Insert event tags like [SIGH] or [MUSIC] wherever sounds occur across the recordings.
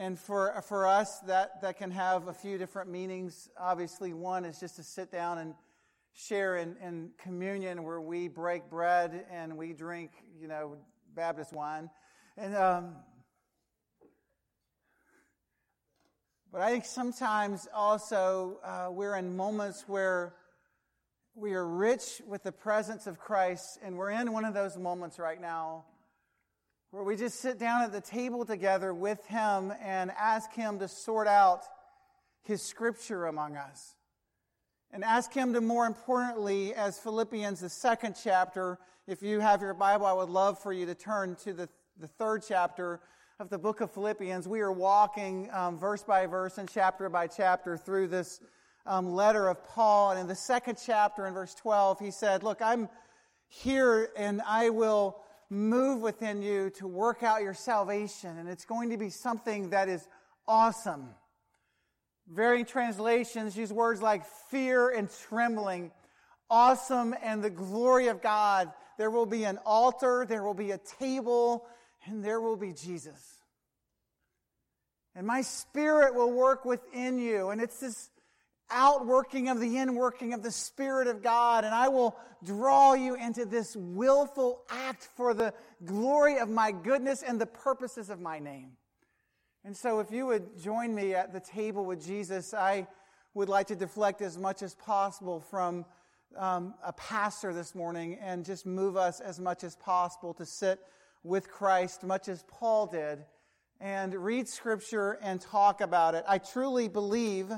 And for, for us, that, that can have a few different meanings. Obviously, one is just to sit down and share in, in communion where we break bread and we drink, you know, Baptist wine. And, um, but I think sometimes also uh, we're in moments where we are rich with the presence of Christ, and we're in one of those moments right now where we just sit down at the table together with Him and ask Him to sort out His scripture among us. And ask Him to, more importantly, as Philippians, the second chapter, if you have your Bible, I would love for you to turn to the, the third chapter of the book of Philippians. We are walking um, verse by verse and chapter by chapter through this um, letter of Paul. And in the second chapter, in verse 12, he said, Look, I'm here and I will move within you to work out your salvation. And it's going to be something that is awesome. Varying translations use words like fear and trembling, awesome and the glory of God. There will be an altar, there will be a table, and there will be Jesus. And my spirit will work within you. And it's this outworking of the inworking of the Spirit of God, and I will draw you into this willful act for the glory of my goodness and the purposes of my name. And so, if you would join me at the table with Jesus, I would like to deflect as much as possible from um, a pastor this morning and just move us as much as possible to sit with Christ, much as Paul did, and read Scripture and talk about it. I truly believe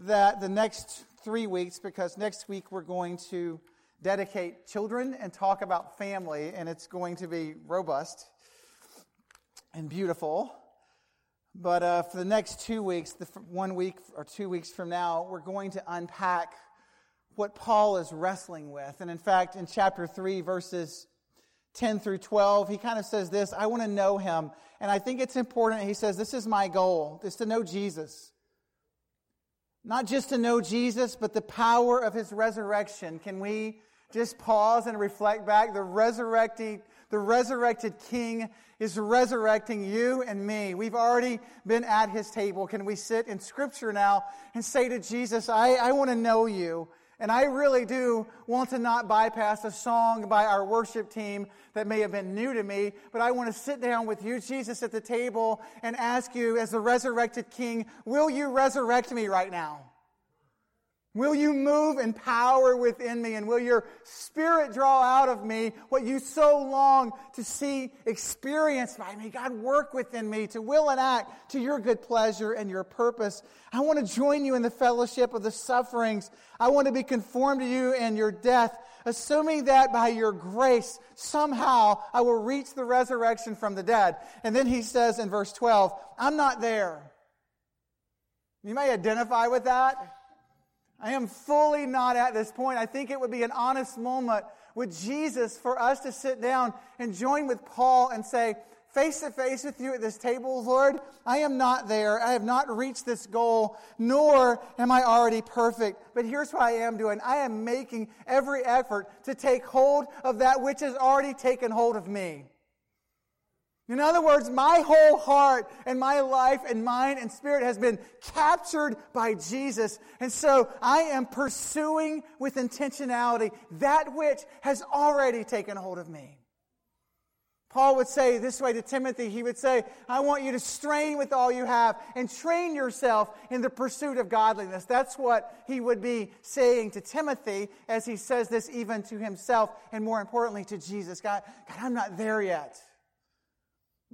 that the next three weeks, because next week we're going to dedicate children and talk about family, and it's going to be robust and beautiful. But uh, for the next two weeks, the one week or two weeks from now, we're going to unpack what Paul is wrestling with. And in fact, in chapter 3, verses 10 through 12, he kind of says this I want to know him. And I think it's important. He says, This is my goal, is to know Jesus. Not just to know Jesus, but the power of his resurrection. Can we just pause and reflect back? The resurrected, the resurrected King is resurrecting you and me. We've already been at his table. Can we sit in Scripture now and say to Jesus, I, I want to know you. And I really do want to not bypass a song by our worship team that may have been new to me, but I want to sit down with you, Jesus, at the table and ask you, as the resurrected King, will you resurrect me right now? Will you move in power within me? And will your spirit draw out of me what you so long to see experienced by me? God, work within me to will and act to your good pleasure and your purpose. I want to join you in the fellowship of the sufferings. I want to be conformed to you and your death, assuming that by your grace, somehow I will reach the resurrection from the dead. And then he says in verse 12, I'm not there. You may identify with that. I am fully not at this point. I think it would be an honest moment with Jesus for us to sit down and join with Paul and say, face to face with you at this table, Lord, I am not there. I have not reached this goal, nor am I already perfect. But here's what I am doing I am making every effort to take hold of that which has already taken hold of me. In other words, my whole heart and my life and mind and spirit has been captured by Jesus. And so I am pursuing with intentionality that which has already taken hold of me. Paul would say this way to Timothy, he would say, I want you to strain with all you have and train yourself in the pursuit of godliness. That's what he would be saying to Timothy as he says this even to himself and more importantly to Jesus. God, God I'm not there yet.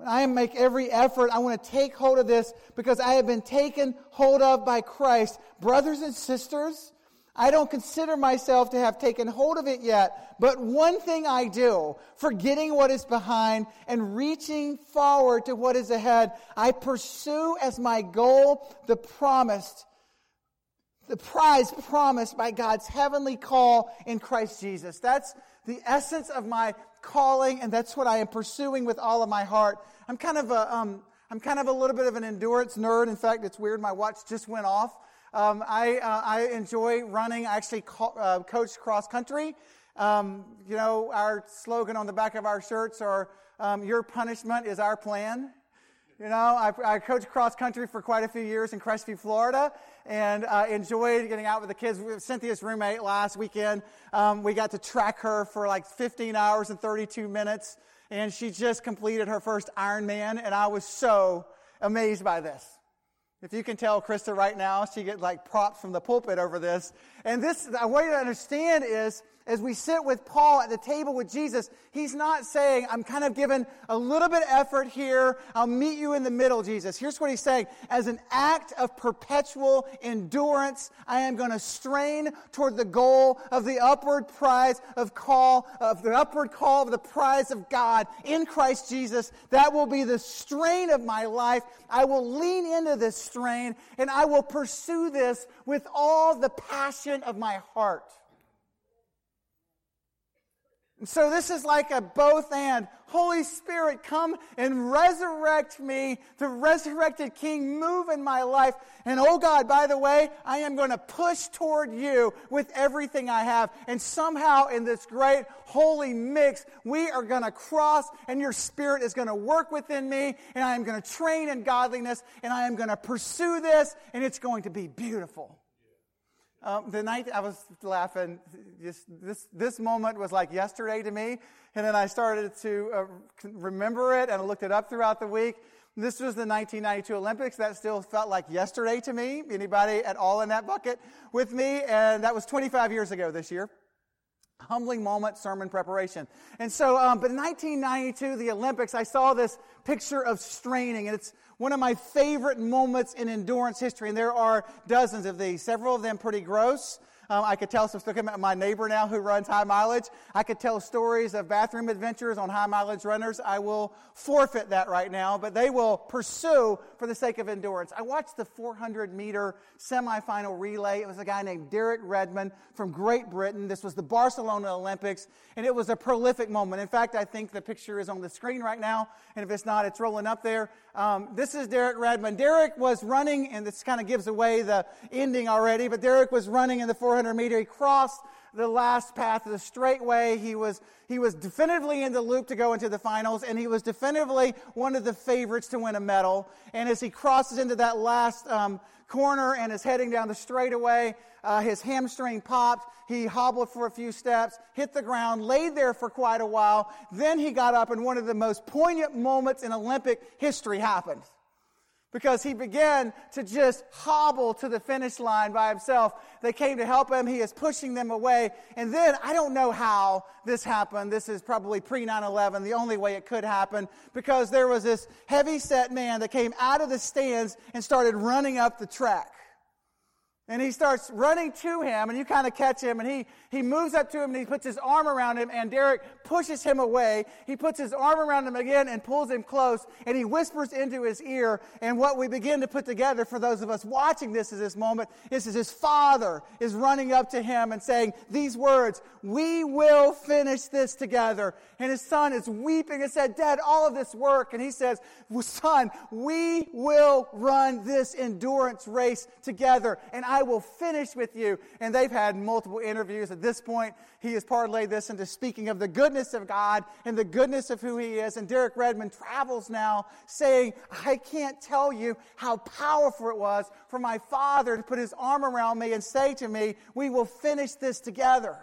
I make every effort. I want to take hold of this because I have been taken hold of by Christ. Brothers and sisters, I don't consider myself to have taken hold of it yet, but one thing I do, forgetting what is behind and reaching forward to what is ahead, I pursue as my goal the promised, the prize promised by God's heavenly call in Christ Jesus. That's the essence of my calling, and that's what I am pursuing with all of my heart. I'm kind of a, um, I'm kind of a little bit of an endurance nerd. In fact, it's weird. My watch just went off. Um, I, uh, I enjoy running. I actually co- uh, coach cross country. Um, you know, our slogan on the back of our shirts are um, "Your punishment is our plan." You know, I, I coached cross country for quite a few years in Crestview, Florida, and uh, enjoyed getting out with the kids. Cynthia's roommate last weekend, um, we got to track her for like 15 hours and 32 minutes, and she just completed her first Ironman, and I was so amazed by this. If you can tell Krista right now, she gets like props from the pulpit over this. And this, the way to understand is, as we sit with Paul at the table with Jesus, he's not saying, I'm kind of giving a little bit of effort here. I'll meet you in the middle, Jesus. Here's what he's saying. As an act of perpetual endurance, I am going to strain toward the goal of the upward prize of call, of the upward call of the prize of God in Christ Jesus. That will be the strain of my life. I will lean into this strain and I will pursue this with all the passion of my heart. So this is like a both and. Holy Spirit, come and resurrect me, the resurrected King, move in my life. And oh God, by the way, I am going to push toward you with everything I have. And somehow in this great holy mix, we are going to cross and your Spirit is going to work within me and I am going to train in godliness and I am going to pursue this and it's going to be beautiful. Um, the night I was laughing, just this, this moment was like yesterday to me. And then I started to uh, remember it and I looked it up throughout the week. This was the 1992 Olympics. That still felt like yesterday to me. Anybody at all in that bucket with me? And that was 25 years ago this year humbling moment sermon preparation. And so, um, but in 1992, the Olympics, I saw this picture of straining, and it's one of my favorite moments in endurance history. And there are dozens of these, several of them pretty gross. Um, I could tell some stories my neighbor now who runs high mileage. I could tell stories of bathroom adventures on high mileage runners. I will forfeit that right now, but they will pursue for the sake of endurance. I watched the 400 meter semifinal relay. It was a guy named Derek Redmond from Great Britain. This was the Barcelona Olympics, and it was a prolific moment. In fact, I think the picture is on the screen right now, and if it's not, it's rolling up there. Um, this is Derek Redmond. Derek was running, and this kind of gives away the ending already, but Derek was running in the 400 meter. He crossed the last path of the straightway. He was, he was definitively in the loop to go into the finals, and he was definitively one of the favorites to win a medal. And as he crosses into that last um, corner and is heading down the straightaway, uh, his hamstring popped. He hobbled for a few steps, hit the ground, laid there for quite a while. Then he got up, and one of the most poignant moments in Olympic history happened because he began to just hobble to the finish line by himself. They came to help him. He is pushing them away. And then I don't know how this happened. This is probably pre 9 11, the only way it could happen, because there was this heavy set man that came out of the stands and started running up the track. And he starts running to him, and you kind of catch him, and he, he moves up to him, and he puts his arm around him, and Derek pushes him away. He puts his arm around him again and pulls him close, and he whispers into his ear. And what we begin to put together for those of us watching this at this moment is his father is running up to him and saying these words, We will finish this together. And his son is weeping and said, Dad, all of this work. And he says, Son, we will run this endurance race together. And I I will finish with you. And they've had multiple interviews. At this point, he has parlayed this into speaking of the goodness of God and the goodness of who he is. And Derek Redmond travels now saying, I can't tell you how powerful it was for my father to put his arm around me and say to me, We will finish this together.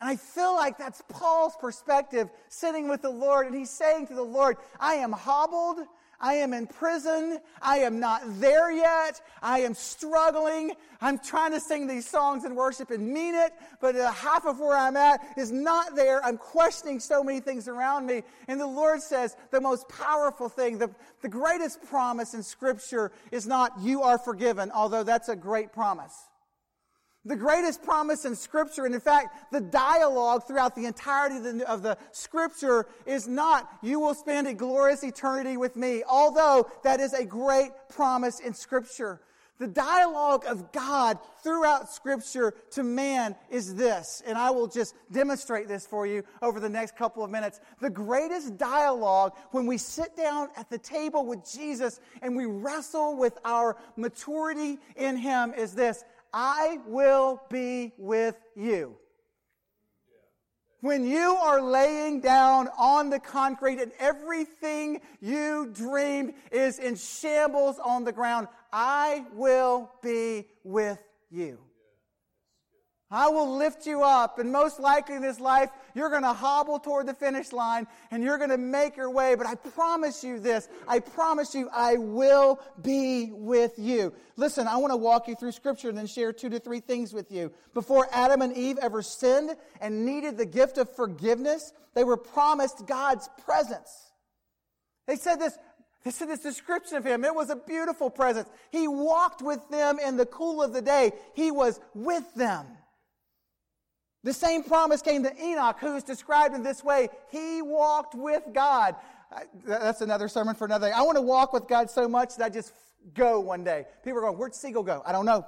And I feel like that's Paul's perspective sitting with the Lord. And he's saying to the Lord, I am hobbled. I am in prison. I am not there yet. I am struggling. I'm trying to sing these songs and worship and mean it, but uh, half of where I'm at is not there. I'm questioning so many things around me. And the Lord says the most powerful thing, the, the greatest promise in Scripture is not you are forgiven, although that's a great promise. The greatest promise in Scripture, and in fact, the dialogue throughout the entirety of the, of the, Scripture is not, you will spend a glorious eternity with me, although that is a great promise in Scripture. The dialogue of God throughout Scripture to man is this, and I will just demonstrate this for you over the next couple of minutes. The greatest dialogue when we sit down at the table with Jesus and we wrestle with our maturity in Him is this I will be with you. when you are laying down on the concrete and everything you dreamed is in shambles on the ground, I will be with you. I will lift you up. And most likely in this life, you're going to hobble toward the finish line and you're going to make your way. But I promise you this. I promise you, I will be with you. Listen, I want to walk you through scripture and then share two to three things with you. Before Adam and Eve ever sinned and needed the gift of forgiveness, they were promised God's presence. They said this, they said this description of him. It was a beautiful presence. He walked with them in the cool of the day. He was with them. The same promise came to Enoch, who is described in this way. He walked with God. That's another sermon for another day. I want to walk with God so much that I just go one day. People are going, Where'd Siegel go? I don't know.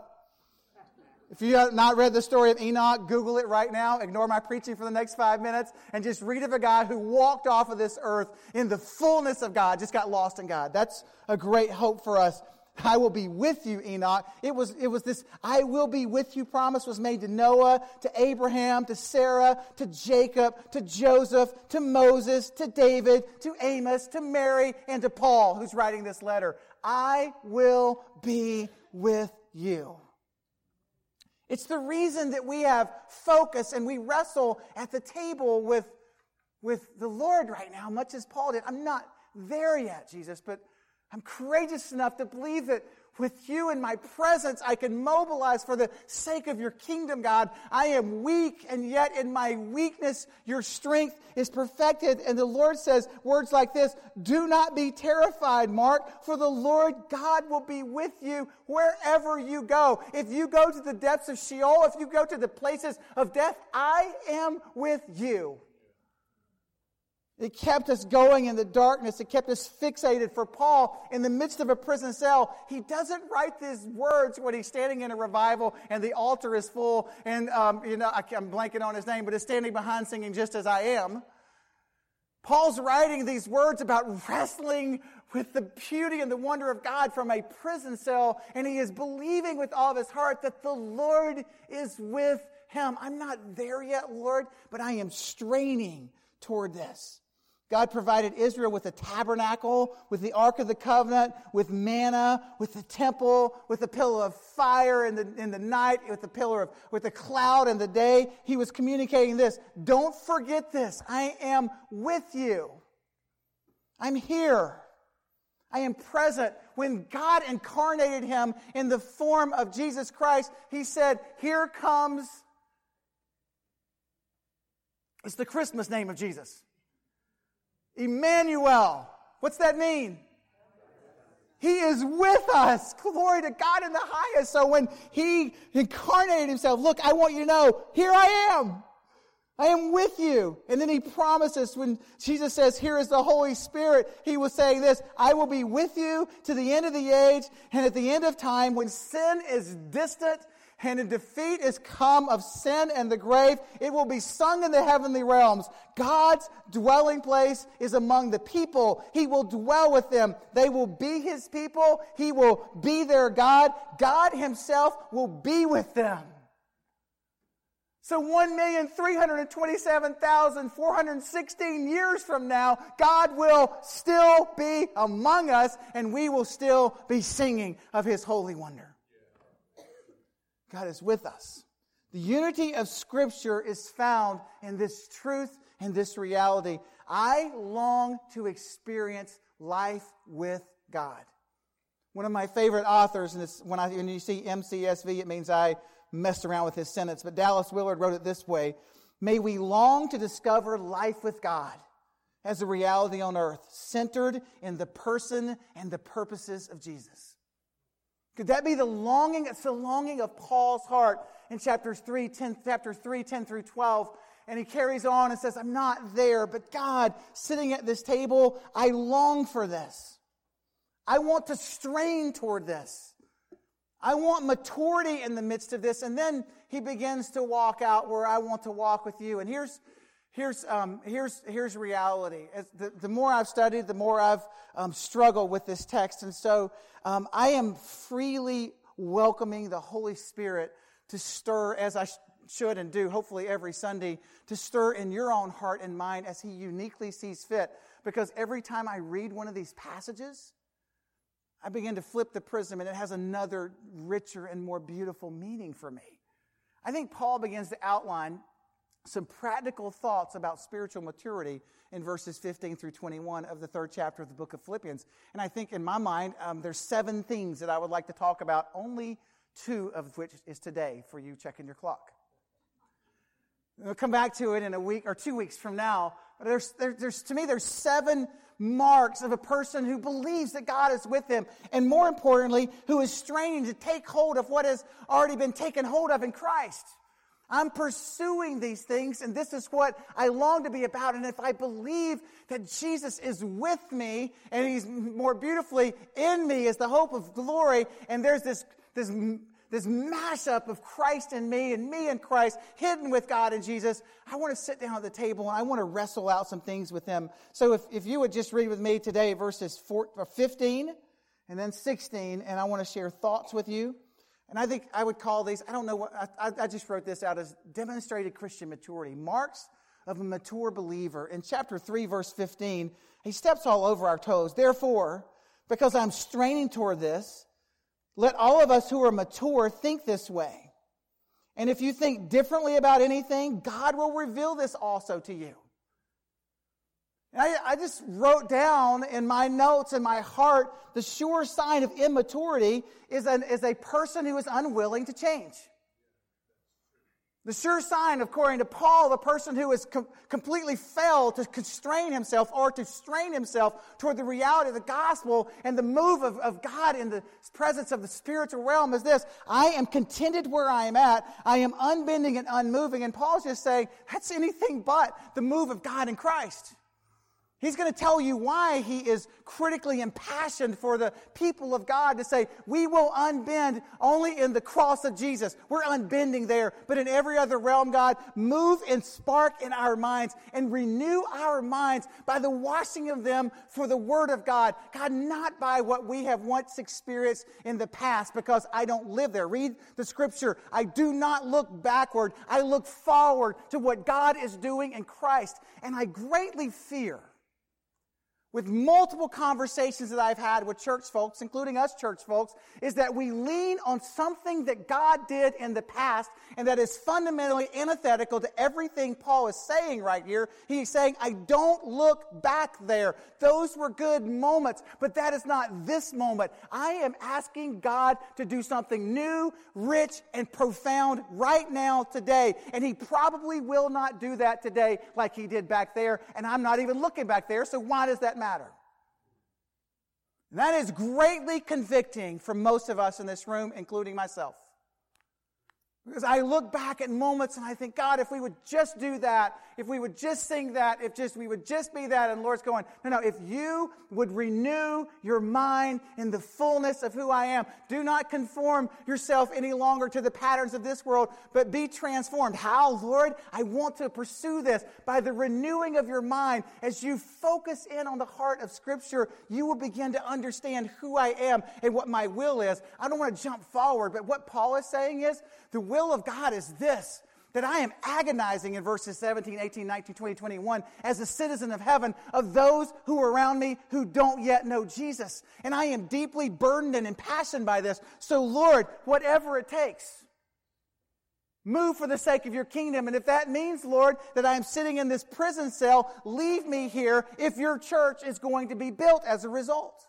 If you have not read the story of Enoch, Google it right now. Ignore my preaching for the next five minutes and just read of a guy who walked off of this earth in the fullness of God, just got lost in God. That's a great hope for us I will be with you, Enoch. It was, it was this I will be with you promise was made to Noah, to Abraham, to Sarah, to Jacob, to Joseph, to Moses, to David, to Amos, to Mary, and to Paul, who's writing this letter. I will be with you. It's the reason that we have focus and we wrestle at the table with, with the Lord right now, much as Paul did. I'm not there yet, Jesus, but I'm courageous enough to believe that with you in my presence, I can mobilize for the sake of your kingdom, God. I am weak, and yet in my weakness, your strength is perfected. And the Lord says words like this Do not be terrified, Mark, for the Lord God will be with you wherever you go. If you go to the depths of Sheol, if you go to the places of death, I am with you. It kept us going in the darkness. It kept us fixated. For Paul, in the midst of a prison cell, he doesn't write these words when he's standing in a revival and the altar is full. And, um, you know, I'm blanking on his name, but is standing behind singing Just As I Am. Paul's writing these words about wrestling with the beauty and the wonder of God from a prison cell, and he is believing with all of his heart that the Lord is with him. I'm not there yet, Lord, but I am straining toward this. God provided Israel with a tabernacle, with the Ark of the Covenant, with manna, with the temple, with the pillar of fire in the, in the night, with the pillar of, with the cloud in the day. He was communicating this. Don't forget this. I am with you. I'm here. I am present. When God incarnated him in the form of Jesus Christ, he said, Here comes. It's the Christmas name of Jesus. Emmanuel. What's that mean? He is with us. Glory to God in the highest. So when he incarnated himself, look, I want you to know, here I am. I am with you. And then he promises when Jesus says, Here is the Holy Spirit, he was saying this I will be with you to the end of the age. And at the end of time, when sin is distant and a defeat is come of sin and the grave. It will be sung in the heavenly realms. God's dwelling place is among the people. He will dwell with them. They will be his people. He will be their God. God himself will be with them. So 1,327,416 years from now, God will still be among us and we will still be singing of his holy wonder. God is with us. The unity of Scripture is found in this truth and this reality. I long to experience life with God. One of my favorite authors, and when, I, when you see MCSV, it means I messed around with his sentence, but Dallas Willard wrote it this way May we long to discover life with God as a reality on earth, centered in the person and the purposes of Jesus. Could that be the longing? It's the longing of Paul's heart in chapters 3, 10, chapter 3, 10 through 12. And he carries on and says, I'm not there, but God, sitting at this table, I long for this. I want to strain toward this. I want maturity in the midst of this. And then he begins to walk out where I want to walk with you. And here's, here's, um, here's, here's reality. The, the, more I've studied, the more I've um, struggled with this text. And so um, I am freely welcoming the Holy Spirit to stir, as I should and do, hopefully every Sunday, to stir in your own heart and mind as He uniquely sees fit. Because every time I read one of these passages, I begin to flip the prism and it has another richer and more beautiful meaning for me. I think Paul begins to outline some practical thoughts about spiritual maturity in verses 15 through 21 of the third chapter of the book of Philippians. And I think in my mind, um, there's seven things that I would like to talk about, only two of which is today for you checking your clock. We'll come back to it in a week or two weeks from now. But there's, there, there's, to me, there's seven marks of a person who believes that God is with him. and more importantly, who is straining to take hold of what has already been taken hold of in Christ. I'm pursuing these things, and this is what I long to be about. And if I believe that Jesus is with me, and He's more beautifully in me as the hope of glory, and there's this, this, this mashup of Christ and me, and me and Christ, hidden with God and Jesus, I want to sit down at the table and I want to wrestle out some things with Him. So if, if you would just read with me today verses four, uh, 15 and then 16, and I want to share thoughts with you. And I think I would call these, I don't know what, I, I just wrote this out as demonstrated Christian maturity. Marks of a mature believer. In chapter 3, verse 15, he steps all over our toes. Therefore, because I'm straining toward this, let all of us who are mature think this way. And if you think differently about anything, God will reveal this also to you. I, I, just wrote down in my notes in my heart the sure sign of immaturity is, an, is a person who is unwilling to change. The sure sign, according to Paul, the person who has com- completely failed to constrain himself or to strain himself toward the reality of the gospel and the move of, of God in the presence of the spiritual realm is this I am contented where I am at. I am unbending and unmoving. And Paul's just saying that's anything but the move of God in Christ. He's going to tell you why he is critically impassioned for the people of God to say, we will unbend only in the cross of Jesus. We're unbending there. But in every other realm, God, move and spark in our minds and renew our minds by the washing of them for the Word of God. God, not by what we have once experienced in the past because I don't live there. Read the scripture. I do not look backward. I look forward to what God is doing in Christ. And I greatly fear with multiple conversations that I've had with church folks, including us church folks, is that we lean on something that God did in the past and that is fundamentally antithetical to everything Paul is saying right here. He's saying, I don't look back there. Those were good moments, but that is not this moment. I am asking God to do something new, rich, and profound right now today. And He probably will not do that today like He did back there. And I'm not even looking back there, so why does that matter? Matter. And that is greatly convicting for most of us in this room, including myself. Because I look back at moments and I think, God, if we would just do that, if we would just sing that, if just we would just be that, and Lord's going, no, no, if you would renew your mind in the fullness of who I am, do not conform yourself any longer to the patterns of this world, but be transformed. How, Lord? I want to pursue this by the renewing of your mind. As you focus in on the heart of Scripture, you will begin to understand who I am and what my will is. I don't want to jump forward, but what Paul is saying is, the will of God is this that I am agonizing in verses 17, 18, 19, 20, 21 as a citizen of heaven of those who are around me who don't yet know Jesus. And I am deeply burdened and impassioned by this. So, Lord, whatever it takes, move for the sake of your kingdom. And if that means, Lord, that I am sitting in this prison cell, leave me here if your church is going to be built as a result.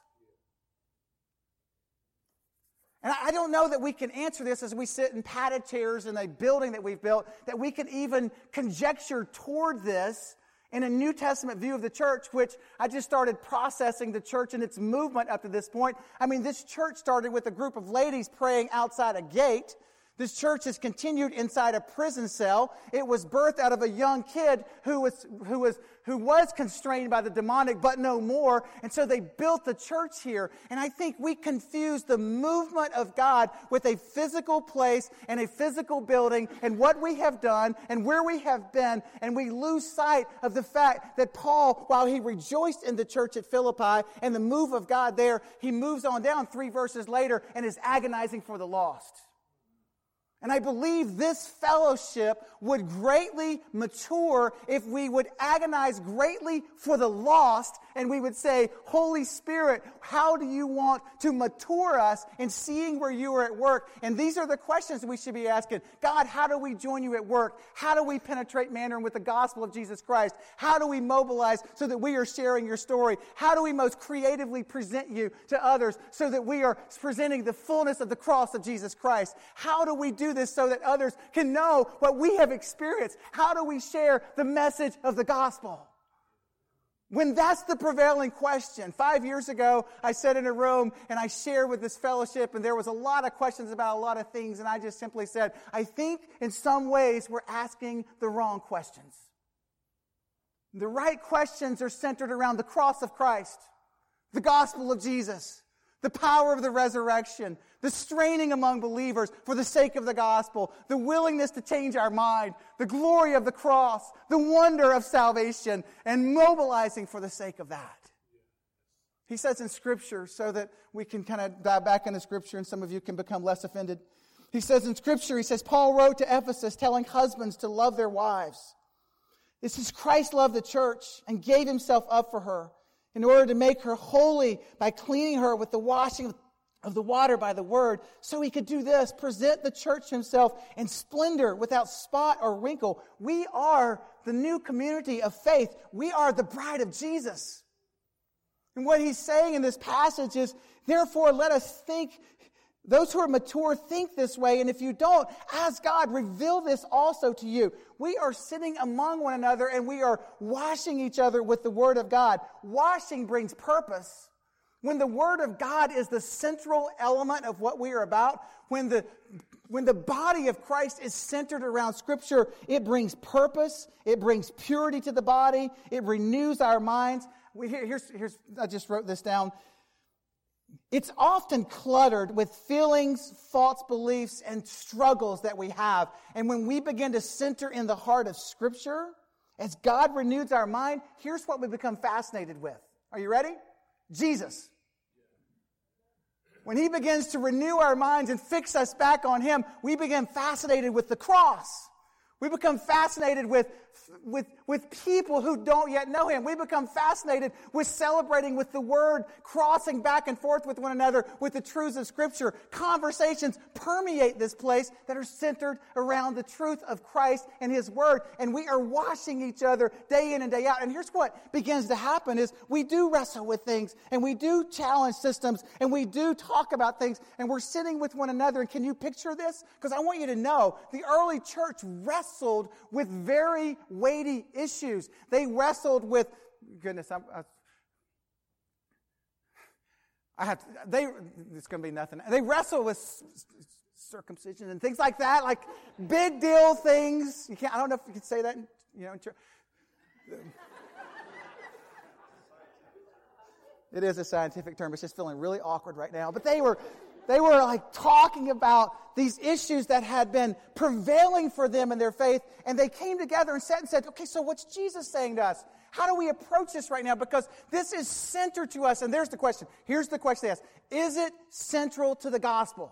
And I don't know that we can answer this as we sit in padded chairs in a building that we've built, that we can even conjecture toward this in a New Testament view of the church, which I just started processing the church and its movement up to this point. I mean, this church started with a group of ladies praying outside a gate this church has continued inside a prison cell. It was birthed out of a young kid who was, who was, who was constrained by the demonic, but no more. And so they built the church here. And I think we confuse the movement of God with a physical place and a physical building and what we have done and where we have been. And we lose sight of the fact that Paul, while he rejoiced in the church at Philippi and the move of God there, he moves on down three verses later and is agonizing for the lost. And I believe this fellowship would greatly mature if we would agonize greatly for the lost and we would say, Holy Spirit, how do you want to mature us in seeing where you are at work? And these are the questions we should be asking. God, how do we join you at work? How do we penetrate Mandarin with the gospel of Jesus Christ? How do we mobilize so that we are sharing your story? How do we most creatively present you to others so that we are presenting the fullness of the cross of Jesus Christ? How do we do this so that others can know what we have experienced? How do we share the message of the gospel? When that's the prevailing question. Five years ago, I sat in a room and I shared with this fellowship, and there was a lot of questions about a lot of things, and I just simply said, I think in some ways we're asking the wrong questions. The right questions are centered around the cross of Christ, the gospel of Jesus, the power of the resurrection, the straining among believers for the sake of the gospel, the willingness to change our mind, the glory of the cross, the wonder of salvation, and mobilizing for the sake of that. He says in Scripture, so that we can kind of dive back into Scripture and some of you can become less offended. He says in Scripture, he says, Paul wrote to Ephesus telling husbands to love their wives. This is Christ loved the church and gave himself up for her in order to make her holy by cleaning her with the washing of the water by the word, so he could do this present the church himself in splendor without spot or wrinkle. We are the new community of faith. We are the bride of Jesus. And what he's saying in this passage is, therefore, let us think, those who are mature think this way, and if you don't, ask God, reveal this also to you. We are sitting among one another and we are washing each other with the Word of God. Washing brings purpose. When the Word of God is the central element of what we are about, when the, when the body of Christ is centered around Scripture, it brings purpose, it brings purity to the body, it renews our minds. We, here's, here's, I just wrote this down. It's often cluttered with feelings, false beliefs, and struggles that we have. And when we begin to center in the heart of Scripture, as God renews our mind, here's what we become fascinated with. Are you ready? Jesus. When He begins to renew our minds and fix us back on Him, we begin fascinated with the cross. We become fascinated with with, with people who don't yet know him. We become fascinated with celebrating with the word, crossing back and forth with one another with the truths of scripture. Conversations permeate this place that are centered around the truth of Christ and his word. And we are washing each other day in and day out. And here's what begins to happen is we do wrestle with things and we do challenge systems and we do talk about things and we're sitting with one another. And can you picture this? Because I want you to know the early church wrestled with very weighty issues. They wrestled with, goodness, I'm, I, I have, to, they, it's going to be nothing. They wrestle with circumcision and things like that, like big deal things. You can't, I don't know if you can say that, you know, [LAUGHS] it is a scientific term. It's just feeling really awkward right now. But they were, they were like talking about these issues that had been prevailing for them in their faith, and they came together and sat and said, Okay, so what's Jesus saying to us? How do we approach this right now? Because this is central to us. And there's the question. Here's the question they ask Is it central to the gospel?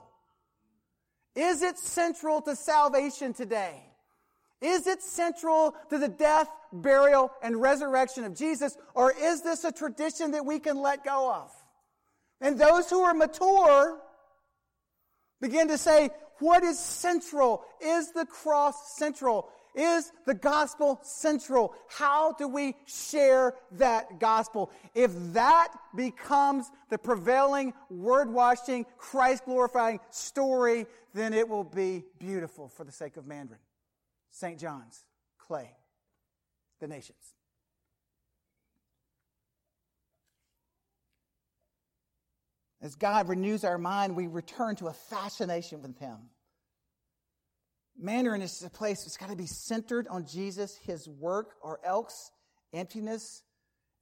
Is it central to salvation today? Is it central to the death, burial, and resurrection of Jesus? Or is this a tradition that we can let go of? And those who are mature begin to say, what is central? Is the cross central? Is the gospel central? How do we share that gospel? If that becomes the prevailing word washing, Christ glorifying story, then it will be beautiful for the sake of Mandarin, St. John's, Clay, the nations. As God renews our mind, we return to a fascination with Him. Mandarin is a place that's got to be centered on Jesus, His work, or else emptiness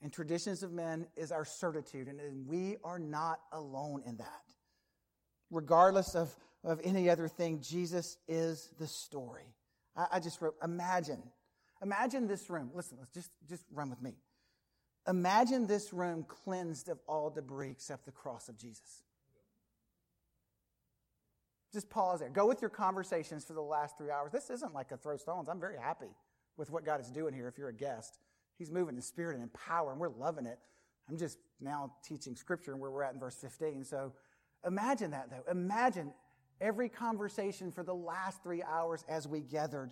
and traditions of men is our certitude. And we are not alone in that. Regardless of, of any other thing, Jesus is the story. I, I just wrote, imagine. Imagine this room. Listen, let's just, just run with me. Imagine this room cleansed of all debris except the cross of Jesus. Just pause there. Go with your conversations for the last three hours. This isn't like a throw stones. I'm very happy with what God is doing here if you're a guest. He's moving in spirit and in power, and we're loving it. I'm just now teaching scripture and where we're at in verse 15. So imagine that, though. Imagine every conversation for the last three hours as we gathered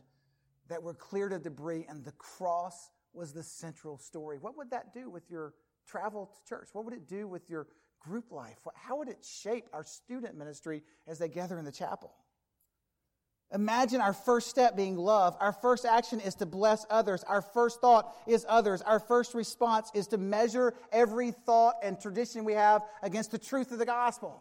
that were cleared of debris, and the cross was the central story. What would that do with your travel to church? What would it do with your group life? How would it shape our student ministry as they gather in the chapel? Imagine our first step being love. Our first action is to bless others. Our first thought is others. Our first response is to measure every thought and tradition we have against the truth of the gospel.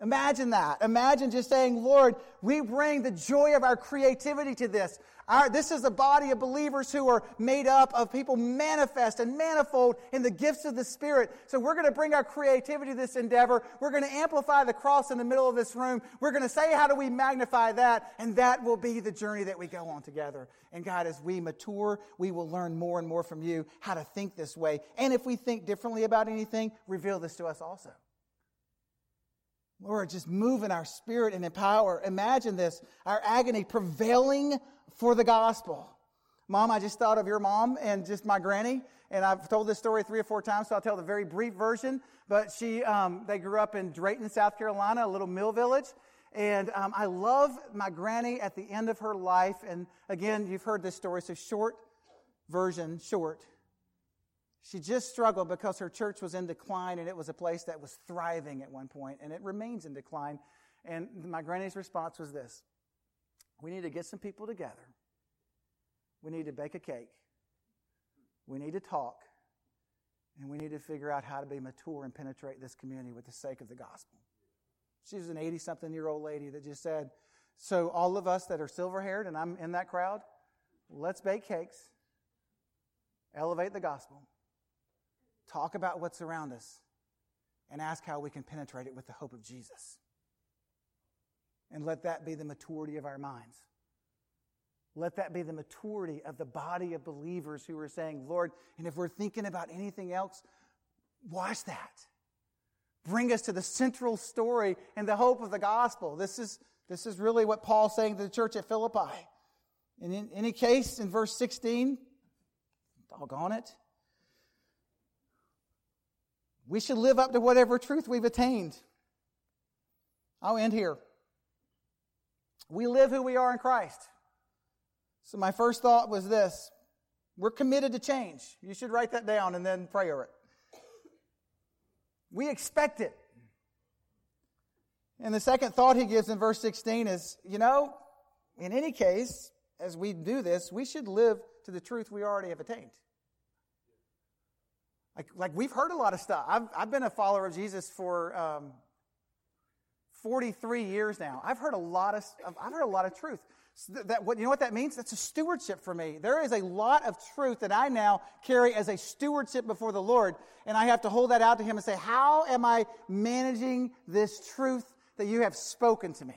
Imagine that. Imagine just saying, Lord, we bring the joy of our creativity to this. Our, this is a body of believers who are made up of people manifest and manifold in the gifts of the Spirit. So we're going to bring our creativity to this endeavor. We're going to amplify the cross in the middle of this room. We're going to say, how do we magnify that? And that will be the journey that we go on together. And God, as we mature, we will learn more and more from you how to think this way. And if we think differently about anything, reveal this to us also. Lord, just move in our spirit and in power. Imagine this our agony prevailing for the gospel. Mom, I just thought of your mom and just my granny, and I've told this story three or four times, so I'll tell the very brief version. But she, um, they grew up in Drayton, South Carolina, a little mill village. And um, I love my granny at the end of her life. And again, you've heard this story, so short version, short. She just struggled because her church was in decline and it was a place that was thriving at one point and it remains in decline. And my granny's response was this We need to get some people together. We need to bake a cake. We need to talk. And we need to figure out how to be mature and penetrate this community with the sake of the gospel. She was an 80 something year old lady that just said, So, all of us that are silver haired, and I'm in that crowd, let's bake cakes, elevate the gospel, talk about what's around us, and ask how we can penetrate it with the hope of Jesus. And let that be the maturity of our minds. Let that be the maturity of the body of believers who are saying, Lord, and if we're thinking about anything else, watch that. Bring us to the central story and the hope of the gospel. This is, this is really what Paul's saying to the church at Philippi. And in any case, in verse 16, doggone it, we should live up to whatever truth we've attained. I'll end here. We live who we are in Christ. So, my first thought was this we're committed to change. You should write that down and then pray over it. We expect it. And the second thought he gives in verse 16 is you know, in any case, as we do this, we should live to the truth we already have attained. Like, like we've heard a lot of stuff. I've, I've been a follower of Jesus for um, 43 years now. I've heard a lot of, I've heard a lot of truth. So that, what, you know what that means? That's a stewardship for me. There is a lot of truth that I now carry as a stewardship before the Lord. And I have to hold that out to Him and say, how am I managing this truth that you have spoken to me?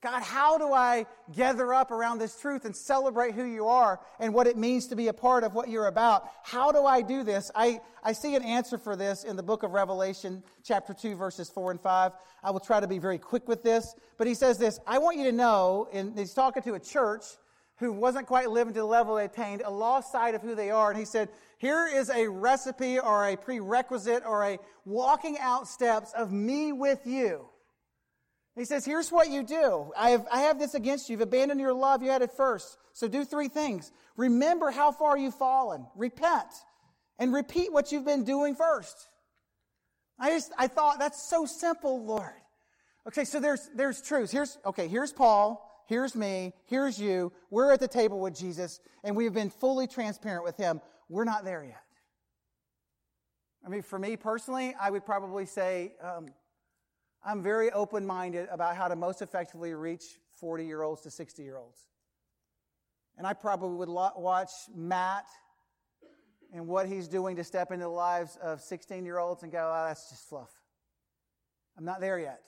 God, how do I gather up around this truth and celebrate who you are and what it means to be a part of what you're about? How do I do this? I, I see an answer for this in the book of Revelation, chapter 2, verses 4 and 5. I will try to be very quick with this, but he says this I want you to know, and he's talking to a church who wasn't quite living to the level they attained, a lost sight of who they are. And he said, Here is a recipe or a prerequisite or a walking out steps of me with you. He says, Here's what you do. I have, I have this against you. You've abandoned your love you had it first. So do three things. Remember how far you've fallen. Repent. And repeat what you've been doing first. I just, I thought that's so simple, Lord. Okay, so there's, there's truths. Here's, okay, here's Paul. Here's me. Here's you. We're at the table with Jesus, and we've been fully transparent with him. We're not there yet. I mean, for me personally, I would probably say, um, I'm very open minded about how to most effectively reach 40 year olds to 60 year olds. And I probably would watch Matt and what he's doing to step into the lives of 16 year olds and go, oh, that's just fluff. I'm not there yet.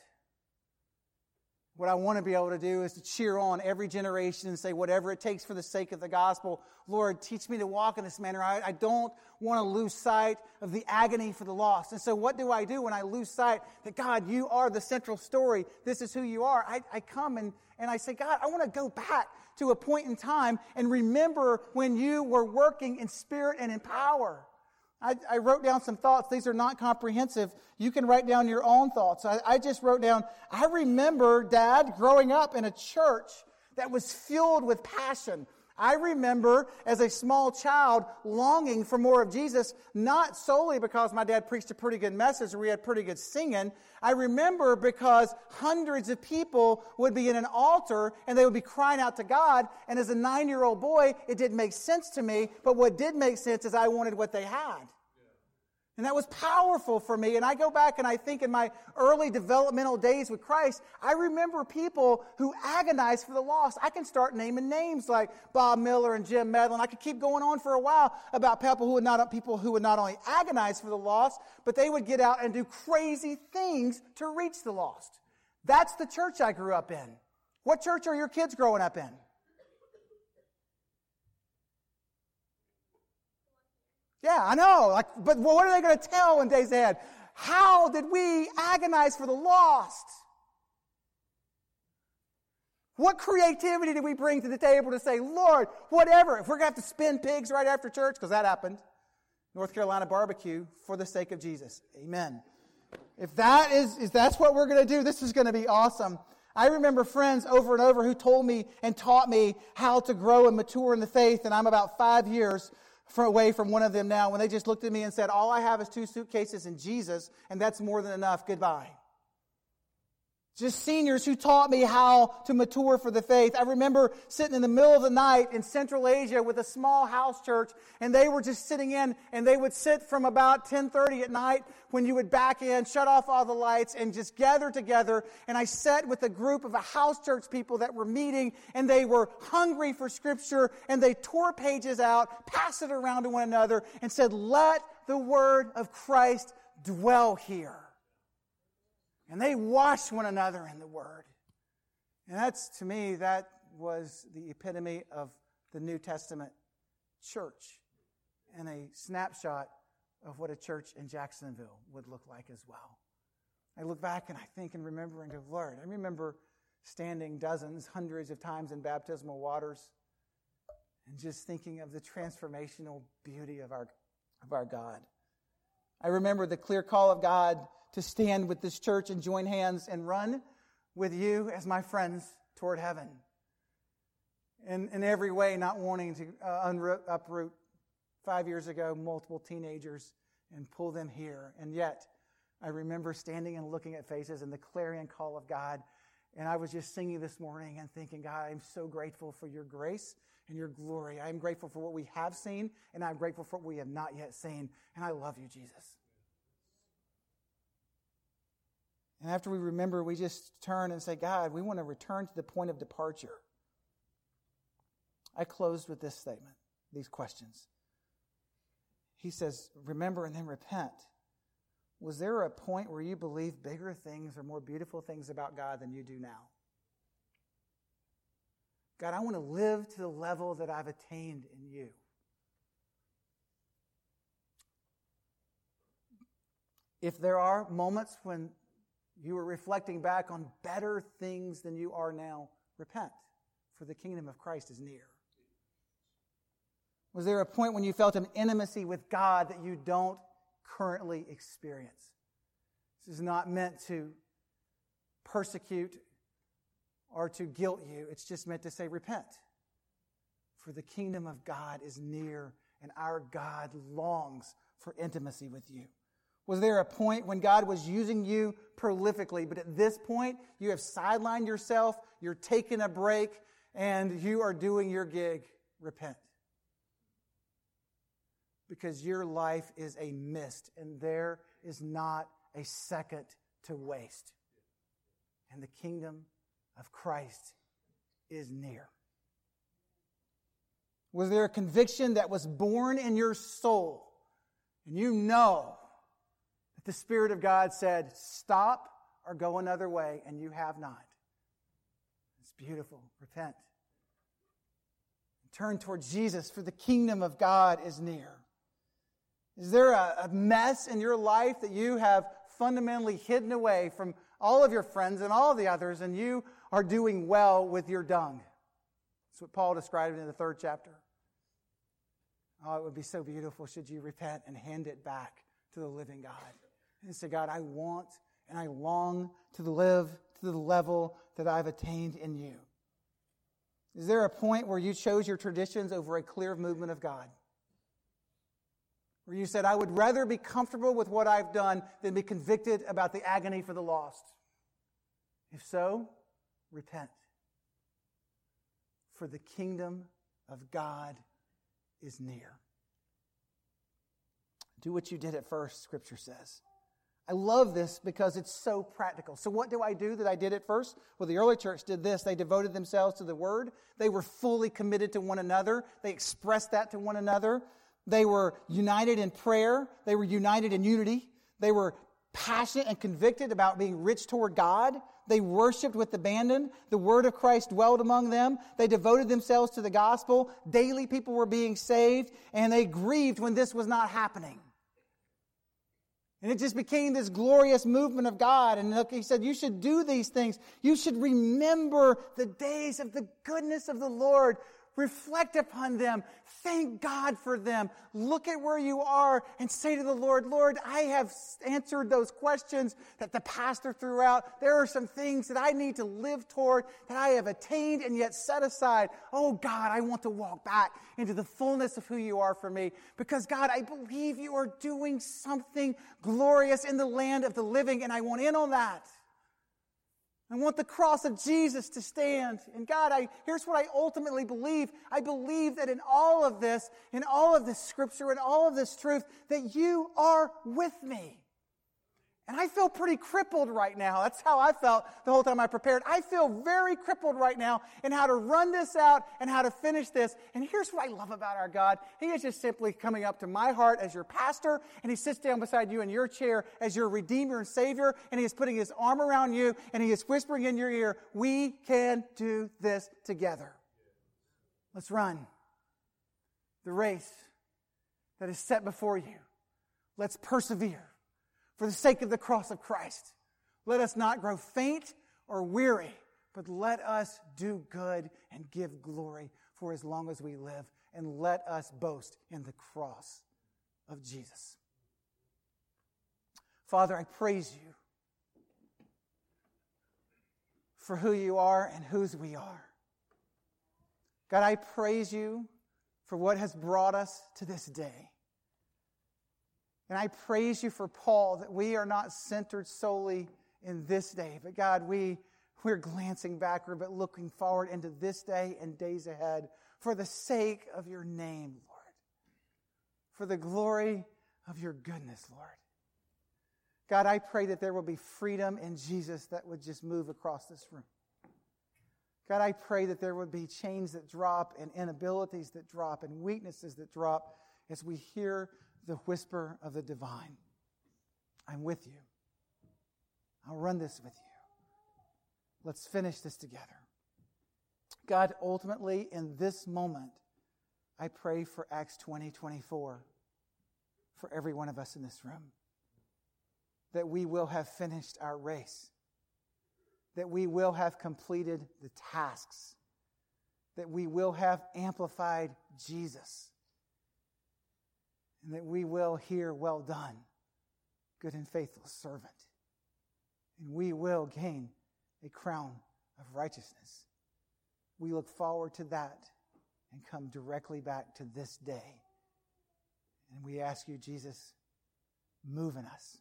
What I want to be able to do is to cheer on every generation and say, whatever it takes for the sake of the gospel, Lord, teach me to walk in this manner. I, I don't want to lose sight of the agony for the lost. And so, what do I do when I lose sight that God, you are the central story? This is who you are. I, I come and, and I say, God, I want to go back to a point in time and remember when you were working in spirit and in power. I, I, wrote down some thoughts. These are not comprehensive. You can write down your own thoughts. I, I just wrote down, I remember, Dad, growing up in a church that was filled with passion. I remember as a small child longing for more of Jesus, not solely because my dad preached a pretty good message or we had pretty good singing. I remember because hundreds of people would be in an altar and they would be crying out to God. And as a nine year old boy, it didn't make sense to me. But what did make sense is I wanted what they had. And that was powerful for me. And I go back and I think in my early developmental days with Christ, I remember people who agonized for the lost. I can start naming names like Bob Miller and Jim Medlin. I could keep going on for a while about people who would not, people who would not only agonize for the lost, but they would get out and do crazy things to reach the lost. That's the church I grew up in. What church are your kids growing up in? Yeah, I know. Like, but what are they going to tell in days ahead? How did we agonize for the lost? What creativity did we bring to the table to say, Lord, whatever, if we're going to have to spin pigs right after church, because that happened, North Carolina barbecue for the sake of Jesus. Amen. If that is, if that's what we're going to do, this is going to be awesome. I remember friends over and over who told me and taught me how to grow and mature in the faith, and I'm about five years away from one of them now when they just looked at me and said, All I have is two suitcases and Jesus, and that's more than enough. Goodbye. Just seniors who taught me how to mature for the faith. I remember sitting in the middle of the night in Central Asia with a small house church, and they were just sitting in, and they would sit from about 10:30 at night when you would back in, shut off all the lights, and just gather together. And I sat with a group of a house church people that were meeting, and they were hungry for Scripture, and they tore pages out, passed it around to one another, and said, "Let the word of Christ dwell here." And they washed one another in the Word. And that's, to me, that was the epitome of the New Testament church and a snapshot of what a church in Jacksonville would look like as well. I look back and I think and remember and go, Lord, I remember standing dozens, hundreds of times in baptismal waters and just thinking of the transformational beauty of our, of our God. I remember the clear call of God to stand with this church and join hands and run with you as my friends toward heaven. In, in every way, not wanting to uh, uproot five years ago multiple teenagers and pull them here. And yet, I remember standing and looking at faces and the clarion call of God. And I was just singing this morning and thinking, God, I'm so grateful for your grace and your glory. I'm grateful for what we have seen, and I'm grateful for what we have not yet seen. And I love you, Jesus. And after we remember, we just turn and say, God, we want to return to the point of departure. I closed with this statement, these questions. He says, Remember and then repent. Was there a point where you believed bigger things or more beautiful things about God than you do now? God, I want to live to the level that I've attained in you. If there are moments when you are reflecting back on better things than you are now, repent, for the kingdom of Christ is near. Was there a point when you felt an intimacy with God that you don't currently experience? This is not meant to persecute or to guilt you. It's just meant to say, repent. For the kingdom of God is near, and our God longs for intimacy with you. Was there a point when God was using you prolifically, but at this point, you have sidelined yourself, you're taking a break, and you are doing your gig? Repent. Because your life is a mist, and there is not a second to waste. And the kingdom of Christ is near. Was there a conviction that was born in your soul? And you know the Spirit of God said, Stop or go another way, and you have not. It's beautiful. Repent. Turn towards Jesus, for the kingdom of God is near. Is there a, a mess in your life that you have fundamentally hidden away from all of your friends and all the others, and you are doing well with your dung? That's what Paul described in the third chapter. Oh, it would be so beautiful should you repent and hand it back to the living God. And say, God, I want and I long to live to the level that I've attained in you. Is there a point where you chose your traditions over a clear movement of God? Where you said, I would rather be comfortable with what I've done than be convicted about the agony for the lost? If so, repent. For the kingdom of God is near. Do what you did at first, Scripture says. I love this because it's so practical. So, what do I do that I did at first? Well, the early church did this. They devoted themselves to the word. They were fully committed to one another. They expressed that to one another. They were united in prayer. They were united in unity. They were passionate and convicted about being rich toward God. They worshiped with abandon. The word of Christ dwelled among them. They devoted themselves to the gospel. Daily people were being saved, and they grieved when this was not happening. And it just became this glorious movement of God. And look, he said, You should do these things. You should remember the days of the goodness of the Lord Reflect upon them. Thank God for them. Look at where you are and say to the Lord, Lord, I have answered those questions that the pastor threw out. There are some things that I need to live toward that I have attained and yet set aside. Oh God, I want to walk back into the fullness of who you are for me. Because God, I believe you are doing something glorious in the land of the living and I want in on that. I want the cross of Jesus to stand. And God, I, here's what I ultimately believe. I believe that in all of this, in all of this scripture, in all of this truth, that you are with me. And I feel pretty crippled right now. That's how I felt the whole time I prepared. I feel very crippled right now in how to run this out and how to finish this. And here's what I love about our God. He is just simply coming up to my heart as your pastor, and he sits down beside you in your chair as your Redeemer and Savior, and he is putting his arm around you, and he is whispering in your ear, We can do this together. Let's run the race that is set before you. Let's persevere for the sake of the cross of Christ. Let us not grow faint or weary, but let us do good and give glory for as long as we live, and let us boast in the cross of Jesus. Father, I praise you for who you are and whose we are. God, I praise you for what has brought us to this day. And I praise you for Paul that we are not centered solely in this day, but God, we, we're glancing backward, but looking forward into this day and days ahead for the sake of your name, Lord, for the glory of your goodness, Lord. God, I pray that there will be freedom in Jesus that would just move across this room. God, I pray that there would be chains that drop and inabilities that drop and weaknesses that drop as we hear the whisper of the divine. I'm with you. I'll run this with you. Let's finish this together. God, ultimately, in this moment, I pray for Acts 20 24 for every one of us in this room. That we will have finished our race, that we will have completed the tasks, that we will have amplified Jesus and that we will hear, Well done, good and faithful servant. And we will gain a crown of righteousness. We look forward to that and come directly back to this day. And we ask you, Jesus, move in us.